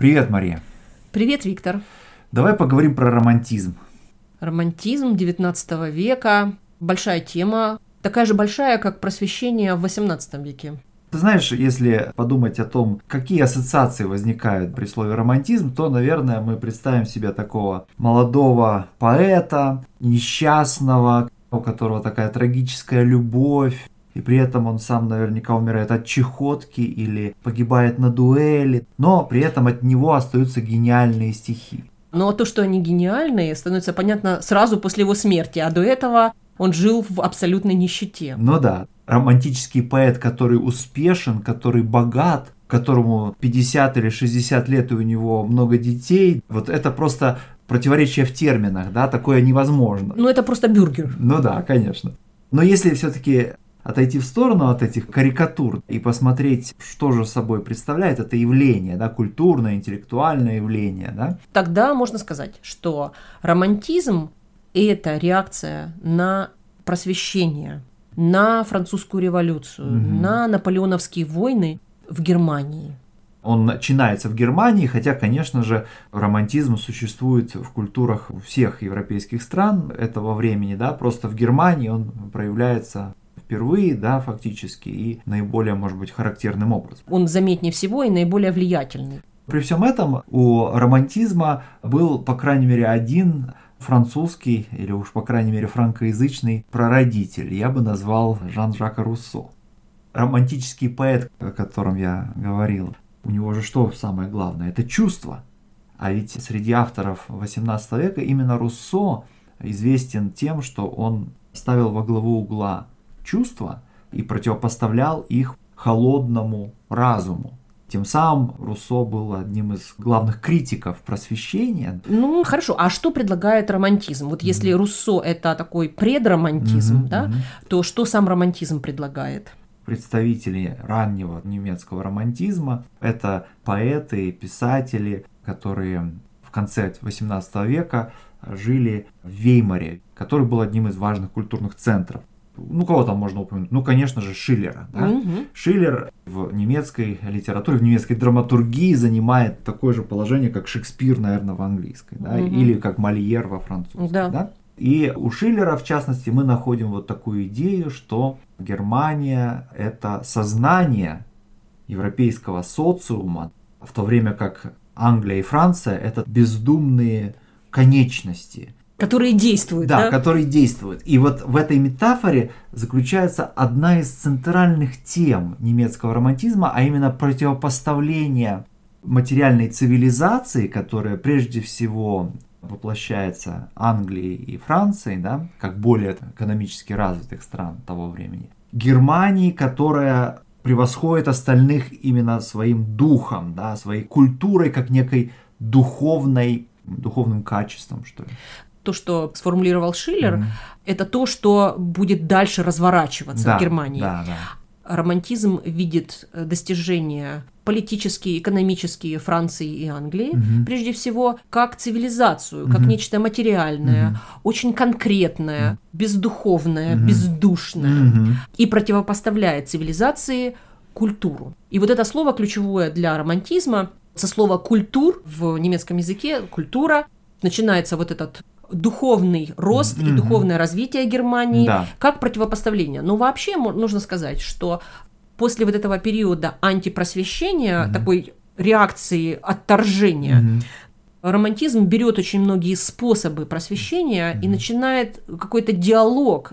Привет, Мария. Привет, Виктор. Давай поговорим про романтизм. Романтизм 19 века – большая тема, такая же большая, как просвещение в 18 веке. Ты знаешь, если подумать о том, какие ассоциации возникают при слове романтизм, то, наверное, мы представим себе такого молодого поэта, несчастного, у которого такая трагическая любовь, и при этом он сам наверняка умирает от чехотки или погибает на дуэли, но при этом от него остаются гениальные стихи. Но то, что они гениальные, становится понятно сразу после его смерти, а до этого он жил в абсолютной нищете. Ну да, романтический поэт, который успешен, который богат, которому 50 или 60 лет и у него много детей, вот это просто противоречие в терминах, да, такое невозможно. Ну это просто бюргер. Ну да, конечно. Но если все-таки отойти в сторону от этих карикатур и посмотреть, что же собой представляет это явление, да, культурное, интеллектуальное явление, да? Тогда можно сказать, что романтизм – это реакция на просвещение, на французскую революцию, угу. на наполеоновские войны в Германии. Он начинается в Германии, хотя, конечно же, романтизм существует в культурах всех европейских стран этого времени, да, просто в Германии он проявляется впервые, да, фактически, и наиболее, может быть, характерным образом. Он заметнее всего и наиболее влиятельный. При всем этом у романтизма был, по крайней мере, один французский, или уж, по крайней мере, франкоязычный прародитель. Я бы назвал Жан-Жака Руссо. Романтический поэт, о котором я говорил, у него же что самое главное? Это чувство. А ведь среди авторов 18 века именно Руссо известен тем, что он ставил во главу угла чувства и противопоставлял их холодному разуму. Тем самым Руссо был одним из главных критиков просвещения. Ну, хорошо. А что предлагает романтизм? Вот если mm-hmm. Руссо это такой предромантизм, mm-hmm, да, mm-hmm. то что сам романтизм предлагает? Представители раннего немецкого романтизма – это поэты, писатели, которые в конце XVIII века жили в Веймаре, который был одним из важных культурных центров ну, кого там можно упомянуть? Ну, конечно же, Шиллера. Да? Угу. Шиллер в немецкой литературе, в немецкой драматургии занимает такое же положение, как Шекспир, наверное, в английской, да? угу. или как Мольер во французской. Да. Да? И у Шиллера, в частности, мы находим вот такую идею, что Германия – это сознание европейского социума, в то время как Англия и Франция – это бездумные конечности – Которые действуют, да? Да, которые действуют. И вот в этой метафоре заключается одна из центральных тем немецкого романтизма, а именно противопоставление материальной цивилизации, которая прежде всего воплощается Англией и Францией, да, как более экономически развитых стран того времени, Германии, которая превосходит остальных именно своим духом, да, своей культурой, как некой духовной духовным качеством, что ли то, что сформулировал Шиллер, mm-hmm. это то, что будет дальше разворачиваться да, в Германии. Да, да. Романтизм видит э, достижения политические, экономические Франции и Англии, угу. прежде всего, как цивилизацию, угу. как нечто материальное, угу. очень конкретное, бездуховное, угу. бездушное, угу. и противопоставляет цивилизации культуру. И вот это слово ключевое для романтизма, со слова культур в немецком языке, культура, начинается вот этот духовный рост mm-hmm. и духовное развитие Германии да. как противопоставление. Но вообще нужно сказать, что после вот этого периода антипросвещения, mm-hmm. такой реакции отторжения, mm-hmm. романтизм берет очень многие способы просвещения mm-hmm. и начинает какой-то диалог.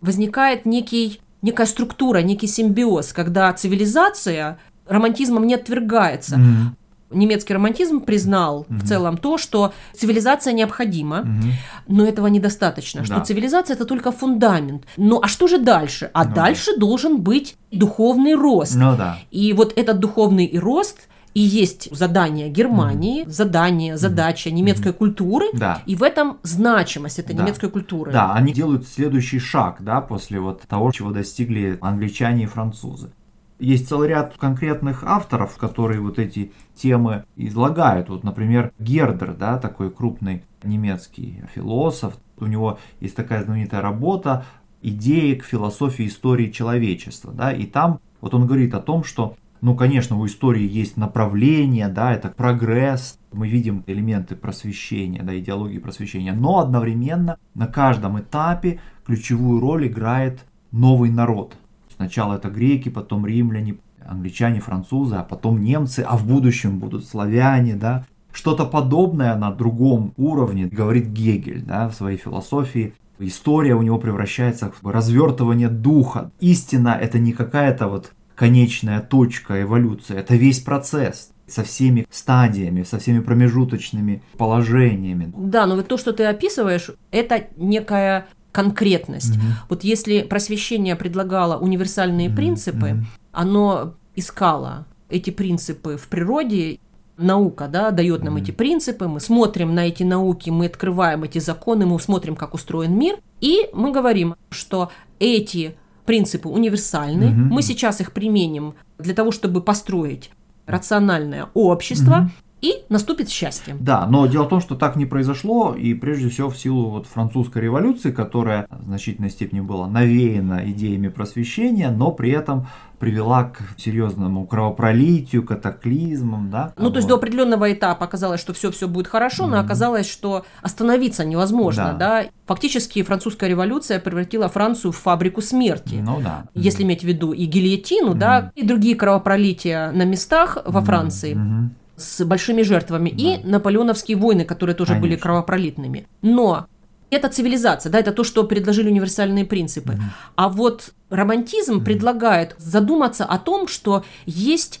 Возникает некий, некая структура, некий симбиоз, когда цивилизация романтизмом не отвергается. Mm-hmm немецкий романтизм признал угу. в целом то, что цивилизация необходима, угу. но этого недостаточно, да. что цивилизация это только фундамент. Ну а что же дальше? А ну, дальше да. должен быть духовный рост. Ну, да. И вот этот духовный рост и есть задание Германии, mm. задание, задача mm. немецкой mm. культуры, да. и в этом значимость этой да. немецкой культуры. Да, они делают следующий шаг, да, после вот того, чего достигли англичане и французы. Есть целый ряд конкретных авторов, которые вот эти темы излагают. Вот, например, Гердер, да, такой крупный немецкий философ. У него есть такая знаменитая работа «Идеи к философии истории человечества». Да, и там вот он говорит о том, что Ну, конечно, у истории есть направление, да, это прогресс, мы видим элементы просвещения, да, идеологии просвещения, но одновременно на каждом этапе ключевую роль играет новый народ. Сначала это греки, потом римляне, англичане, французы, а потом немцы, а в будущем будут славяне, да. Что-то подобное на другом уровне говорит Гегель да, в своей философии. История у него превращается в развертывание духа. Истина это не какая-то вот конечная точка эволюции, это весь процесс со всеми стадиями, со всеми промежуточными положениями. Да, но вот то, что ты описываешь, это некая конкретность. Угу. Вот если просвещение предлагало универсальные угу. принципы, угу. оно искало эти принципы в природе, наука да, дает нам mm эти принципы, мы смотрим на эти науки, мы открываем эти законы, мы смотрим, как устроен мир, и мы говорим, что эти принципы универсальны, mm мы сейчас их применим для того, чтобы построить рациональное общество, mm и наступит счастье. Да, но дело в том, что так не произошло, и прежде всего в силу вот французской революции, которая в значительной степени была навеяна идеями просвещения, но при этом привела к серьезному кровопролитию, катаклизмам, да. Ну, то есть до определенного этапа оказалось, что все все будет хорошо, mm-hmm. но оказалось, что остановиться невозможно, да. да. Фактически французская революция превратила Францию в фабрику смерти. Ну да. Если mm-hmm. иметь в виду и гильотину, mm-hmm. да, и другие кровопролития на местах во Франции. Mm-hmm с большими жертвами, да. и наполеоновские войны, которые тоже Конечно. были кровопролитными. Но это цивилизация, да, это то, что предложили универсальные принципы. mm А вот романтизм mm предлагает задуматься о том, что есть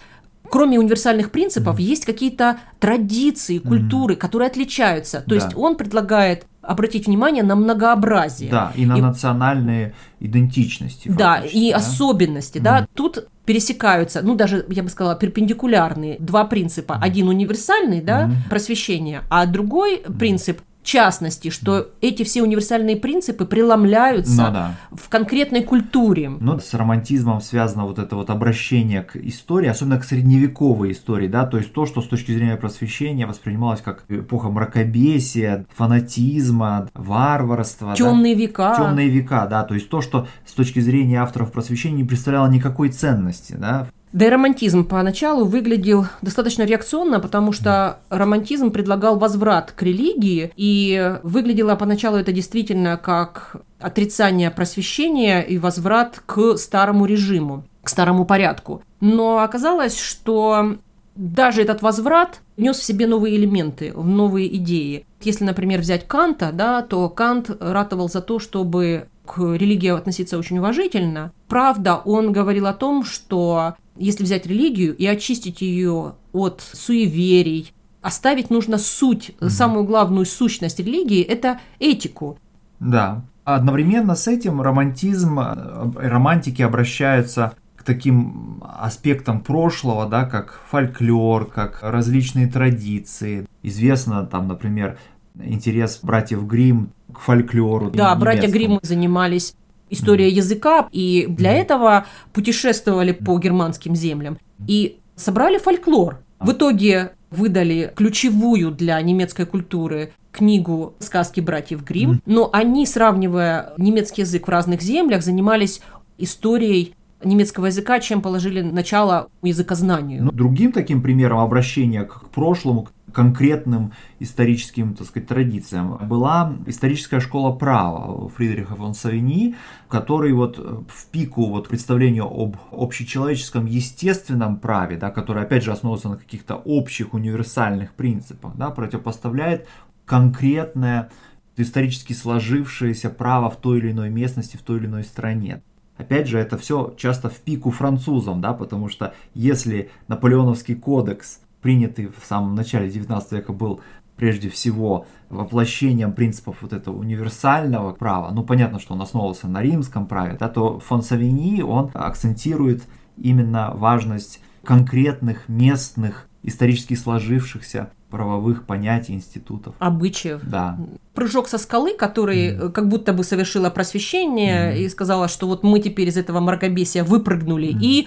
кроме универсальных принципов, mm есть какие-то традиции, культуры, mm которые отличаются. То да. есть он предлагает обратить внимание на многообразие. Да, и на и, национальные идентичности. Да, и да? особенности. Mm. Да. Тут пересекаются, ну даже, я бы сказала, перпендикулярные два принципа. Один универсальный, да, просвещение, а другой принцип – частности, что эти все универсальные принципы преломляются ну, да. в конкретной культуре. Ну, с романтизмом связано вот это вот обращение к истории, особенно к средневековой истории, да, то есть то, что с точки зрения просвещения воспринималось как эпоха мракобесия, фанатизма, варварства. Темные да? века. Темные века, да, то есть то, что с точки зрения авторов просвещения не представляло никакой ценности, да, да и романтизм поначалу выглядел достаточно реакционно, потому что романтизм предлагал возврат к религии, и выглядело поначалу это действительно как отрицание просвещения и возврат к старому режиму, к старому порядку. Но оказалось, что даже этот возврат нес в себе новые элементы, новые идеи. Если, например, взять Канта, да, то Кант ратовал за то, чтобы к религии относиться очень уважительно. Правда, он говорил о том, что если взять религию и очистить ее от суеверий, оставить нужно суть, mm-hmm. самую главную сущность религии – это этику. Да. Одновременно с этим романтизм, э, романтики обращаются к таким аспектам прошлого, да, как фольклор, как различные традиции. Известно там, например, интерес братьев Грим к фольклору. Да, братья Грим занимались история языка, и для этого путешествовали по германским землям и собрали фольклор. В итоге выдали ключевую для немецкой культуры книгу «Сказки братьев Грим», но они, сравнивая немецкий язык в разных землях, занимались историей немецкого языка, чем положили начало языкознанию. Ну, другим таким примером обращения к прошлому, конкретным историческим, так сказать, традициям. Была историческая школа права Фридриха фон Савини, который вот в пику вот представлению об общечеловеческом естественном праве, да, который опять же основывается на каких-то общих универсальных принципах, да, противопоставляет конкретное исторически сложившееся право в той или иной местности, в той или иной стране. Опять же, это все часто в пику французам, да, потому что если Наполеоновский кодекс принятый в самом начале 19 века, был прежде всего воплощением принципов вот этого универсального права, ну понятно, что он основывался на римском праве, да, то фон Савини, он акцентирует именно важность конкретных местных исторически сложившихся правовых понятий, институтов. Обычаев. Да. Прыжок со скалы, который mm. как будто бы совершила просвещение mm. и сказала, что вот мы теперь из этого мракобесия выпрыгнули. Mm. И mm.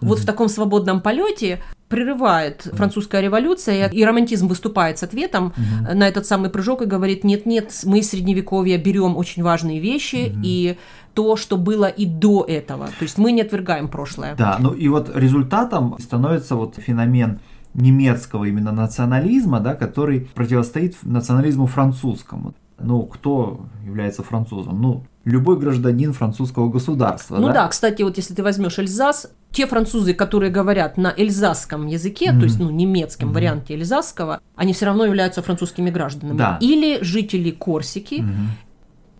вот в таком свободном полете прерывает французская революция, и романтизм выступает с ответом угу. на этот самый прыжок и говорит, нет-нет, мы из Средневековья берем очень важные вещи угу. и то, что было и до этого. То есть мы не отвергаем прошлое. Да, ну и вот результатом становится вот феномен немецкого именно национализма, да, который противостоит национализму французскому. Ну, кто является французом? Ну, любой гражданин французского государства. Ну да? да, кстати, вот если ты возьмешь Эльзас, те французы, которые говорят на эльзасском языке, mm-hmm. то есть ну, немецком mm-hmm. варианте эльзасского, они все равно являются французскими гражданами. Да. Или жители Корсики, mm-hmm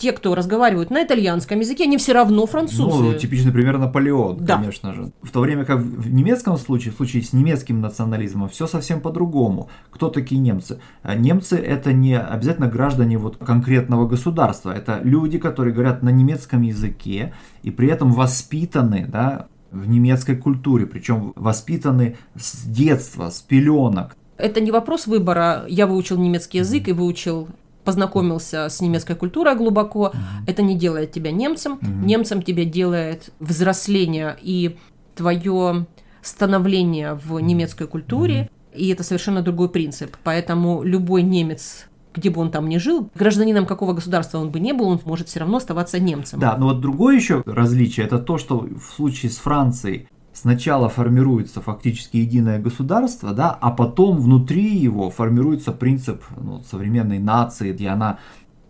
те, кто разговаривают на итальянском языке, они все равно французы. Ну, типичный пример Наполеон, да. конечно же. В то время как в немецком случае, в случае с немецким национализмом, все совсем по-другому. Кто такие немцы? А немцы это не обязательно граждане вот конкретного государства, это люди, которые говорят на немецком языке и при этом воспитаны, да, в немецкой культуре, причем воспитаны с детства, с пеленок. Это не вопрос выбора. Я выучил немецкий язык и выучил познакомился с немецкой культурой глубоко, mm-hmm. это не делает тебя немцем. Mm-hmm. Немцем тебя делает взросление и твое становление в немецкой культуре. Mm-hmm. И это совершенно другой принцип. Поэтому любой немец где бы он там ни жил, гражданином какого государства он бы не был, он может все равно оставаться немцем. Да, но вот другое еще различие это то, что в случае с Францией сначала формируется фактически единое государство, да, а потом внутри его формируется принцип ну, современной нации, где она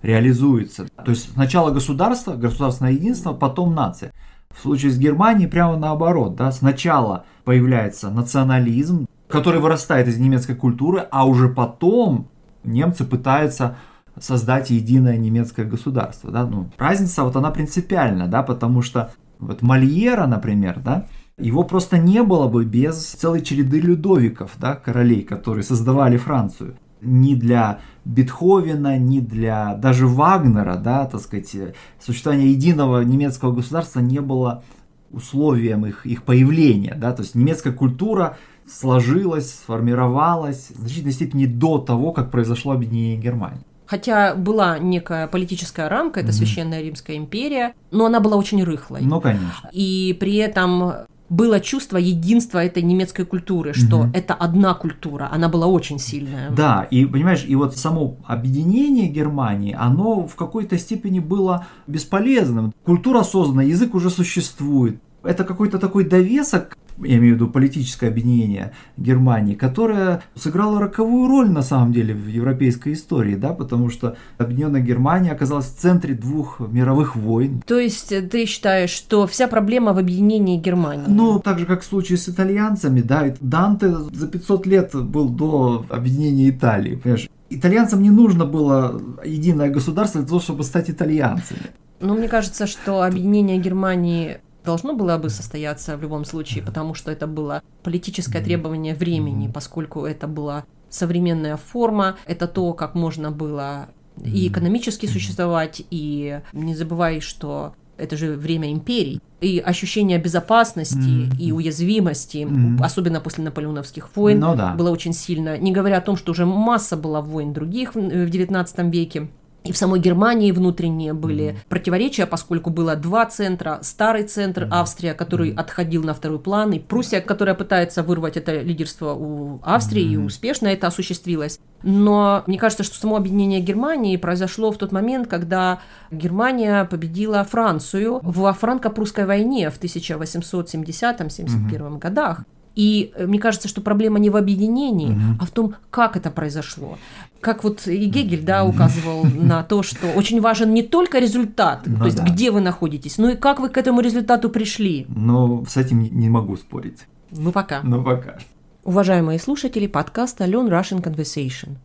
реализуется. То есть сначала государство, государственное единство, потом нация. В случае с Германией прямо наоборот. Да? Сначала появляется национализм, который вырастает из немецкой культуры, а уже потом немцы пытаются создать единое немецкое государство. Да? Ну, разница вот она принципиальна, да, потому что вот Мольера, например, да, его просто не было бы без целой череды Людовиков, да, королей, которые создавали Францию. Ни для Бетховена, ни для даже Вагнера, да, так сказать, существование единого немецкого государства не было условием их, их появления. Да? То есть немецкая культура сложилась, сформировалась в значительной степени до того, как произошло объединение Германии. Хотя была некая политическая рамка, это mm-hmm. Священная Римская империя, но она была очень рыхлой. Ну, конечно. И при этом было чувство единства этой немецкой культуры, что угу. это одна культура, она была очень сильная. Да, и понимаешь, и вот само объединение Германии, оно в какой-то степени было бесполезным. Культура создана, язык уже существует. Это какой-то такой довесок я имею в виду политическое объединение Германии, которое сыграло роковую роль на самом деле в европейской истории, да, потому что объединенная Германия оказалась в центре двух мировых войн. То есть э, ты считаешь, что вся проблема в объединении Германии? Ну, так же, как в случае с итальянцами, да, Данте за 500 лет был до объединения Италии, понимаешь? Итальянцам не нужно было единое государство для того, чтобы стать итальянцами. Ну, мне кажется, что объединение Германии должно было бы состояться в любом случае, потому что это было политическое требование времени, поскольку это была современная форма, это то, как можно было и экономически существовать, и не забывай, что это же время империй. И ощущение безопасности mm-hmm. и уязвимости, mm-hmm. особенно после наполеоновских войн, ну, да. было очень сильно. Не говоря о том, что уже масса была войн других в XIX веке. И в самой Германии внутренние были mm-hmm. противоречия, поскольку было два центра. Старый центр mm-hmm. Австрия, который mm-hmm. отходил на второй план, и Пруссия, которая пытается вырвать это лидерство у Австрии, mm-hmm. и успешно это осуществилось. Но мне кажется, что само объединение Германии произошло в тот момент, когда Германия победила Францию во франко-прусской войне в 1870-71 mm-hmm. годах. И э, мне кажется, что проблема не в объединении, угу. а в том, как это произошло. Как вот и Гегель, да, указывал на то, что очень важен не только результат, ну, то есть да. где вы находитесь, но и как вы к этому результату пришли. Но с этим не могу спорить. Ну пока. Ну пока. Уважаемые слушатели подкаста Learn Russian Conversation.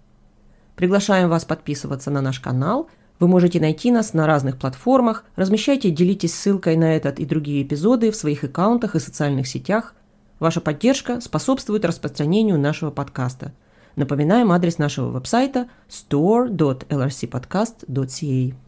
Приглашаем вас подписываться на наш канал. Вы можете найти нас на разных платформах. Размещайте делитесь ссылкой на этот и другие эпизоды в своих аккаунтах и социальных сетях – Ваша поддержка способствует распространению нашего подкаста. Напоминаем адрес нашего веб-сайта store.lrcpodcast.ca.